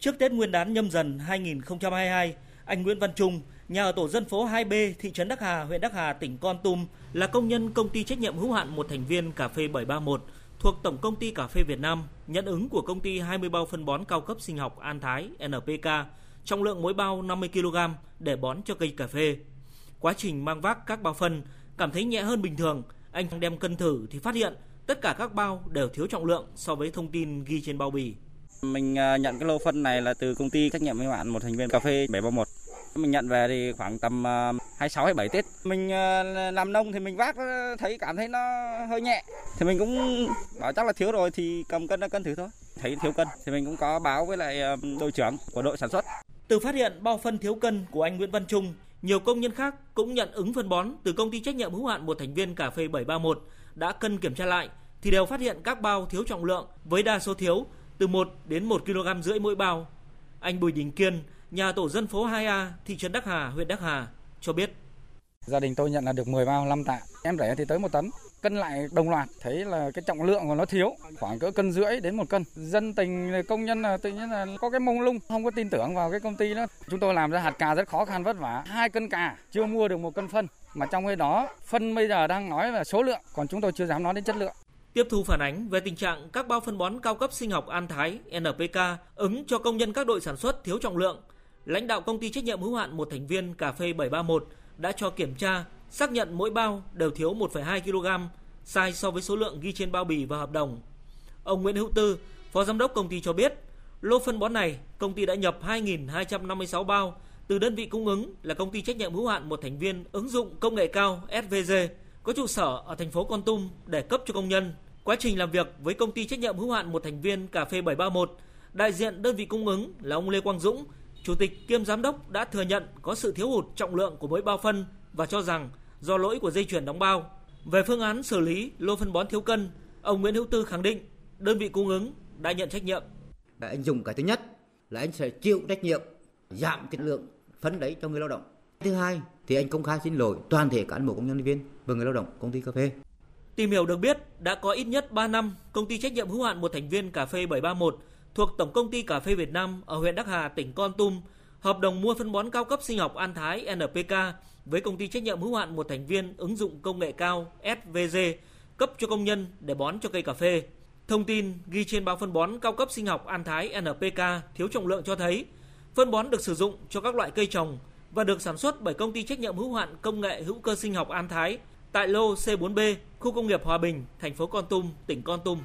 Trước Tết Nguyên đán nhâm dần 2022, anh Nguyễn Văn Trung, nhà ở tổ dân phố 2B, thị trấn Đắc Hà, huyện Đắc Hà, tỉnh Con Tum, là công nhân công ty trách nhiệm hữu hạn một thành viên cà phê 731 thuộc Tổng công ty cà phê Việt Nam, nhận ứng của công ty 20 bao phân bón cao cấp sinh học An Thái NPK, trọng lượng mỗi bao 50 kg để bón cho cây cà phê. Quá trình mang vác các bao phân cảm thấy nhẹ hơn bình thường, anh đem cân thử thì phát hiện tất cả các bao đều thiếu trọng lượng so với thông tin ghi trên bao bì. Mình à, nhận cái lô phân này là từ công ty trách nhiệm hữu hạn một thành viên cà phê 731. Mình nhận về thì khoảng tầm à, 26 27 Tết. Mình à, làm nông thì mình vác thấy cảm thấy nó hơi nhẹ. Thì mình cũng bảo chắc là thiếu rồi thì cầm cân ra cân thử thôi. Thấy thiếu cân thì mình cũng có báo với lại đội trưởng của đội sản xuất. Từ phát hiện bao phân thiếu cân của anh Nguyễn Văn Trung, nhiều công nhân khác cũng nhận ứng phân bón từ công ty trách nhiệm hữu hạn một thành viên cà phê 731 đã cân kiểm tra lại thì đều phát hiện các bao thiếu trọng lượng với đa số thiếu từ 1 đến 1 kg rưỡi mỗi bao. Anh Bùi Đình Kiên, nhà tổ dân phố 2A, thị trấn Đắc Hà, huyện Đắc Hà cho biết. Gia đình tôi nhận là được 10 bao 5 tạ, em rẻ thì tới 1 tấn. Cân lại đồng loạt thấy là cái trọng lượng của nó thiếu, khoảng cỡ cân rưỡi đến một cân. Dân tình công nhân là tự nhiên là có cái mông lung, không có tin tưởng vào cái công ty đó. Chúng tôi làm ra hạt cà rất khó khăn vất vả, hai cân cà chưa mua được một cân phân. Mà trong cái đó phân bây giờ đang nói là số lượng, còn chúng tôi chưa dám nói đến chất lượng. Tiếp thu phản ánh về tình trạng các bao phân bón cao cấp sinh học An Thái NPK ứng cho công nhân các đội sản xuất thiếu trọng lượng, lãnh đạo công ty trách nhiệm hữu hạn một thành viên cà phê 731 đã cho kiểm tra, xác nhận mỗi bao đều thiếu 1,2 kg, sai so với số lượng ghi trên bao bì và hợp đồng. Ông Nguyễn Hữu Tư, Phó Giám đốc công ty cho biết, lô phân bón này công ty đã nhập 2.256 bao từ đơn vị cung ứng là công ty trách nhiệm hữu hạn một thành viên ứng dụng công nghệ cao SVG có trụ sở ở thành phố Con Tum để cấp cho công nhân. Quá trình làm việc với công ty trách nhiệm hữu hạn một thành viên cà phê 731, đại diện đơn vị cung ứng là ông Lê Quang Dũng, chủ tịch kiêm giám đốc đã thừa nhận có sự thiếu hụt trọng lượng của mỗi bao phân và cho rằng do lỗi của dây chuyền đóng bao. Về phương án xử lý lô phân bón thiếu cân, ông Nguyễn Hữu Tư khẳng định đơn vị cung ứng đã nhận trách nhiệm. Anh dùng cái thứ nhất là anh sẽ chịu trách nhiệm giảm cái lượng phân đấy cho người lao động. Thứ hai thì anh công khai xin lỗi toàn thể cán bộ công nhân viên và người lao động công ty cà phê. Tìm hiểu được biết, đã có ít nhất 3 năm, công ty trách nhiệm hữu hạn một thành viên cà phê 731 thuộc Tổng công ty cà phê Việt Nam ở huyện Đắc Hà, tỉnh Con Tum, hợp đồng mua phân bón cao cấp sinh học An Thái NPK với công ty trách nhiệm hữu hạn một thành viên ứng dụng công nghệ cao SVG cấp cho công nhân để bón cho cây cà phê. Thông tin ghi trên bao phân bón cao cấp sinh học An Thái NPK thiếu trọng lượng cho thấy phân bón được sử dụng cho các loại cây trồng và được sản xuất bởi công ty trách nhiệm hữu hạn công nghệ hữu cơ sinh học An Thái tại lô C4B, khu công nghiệp Hòa Bình, thành phố Con Tum, tỉnh Con Tum.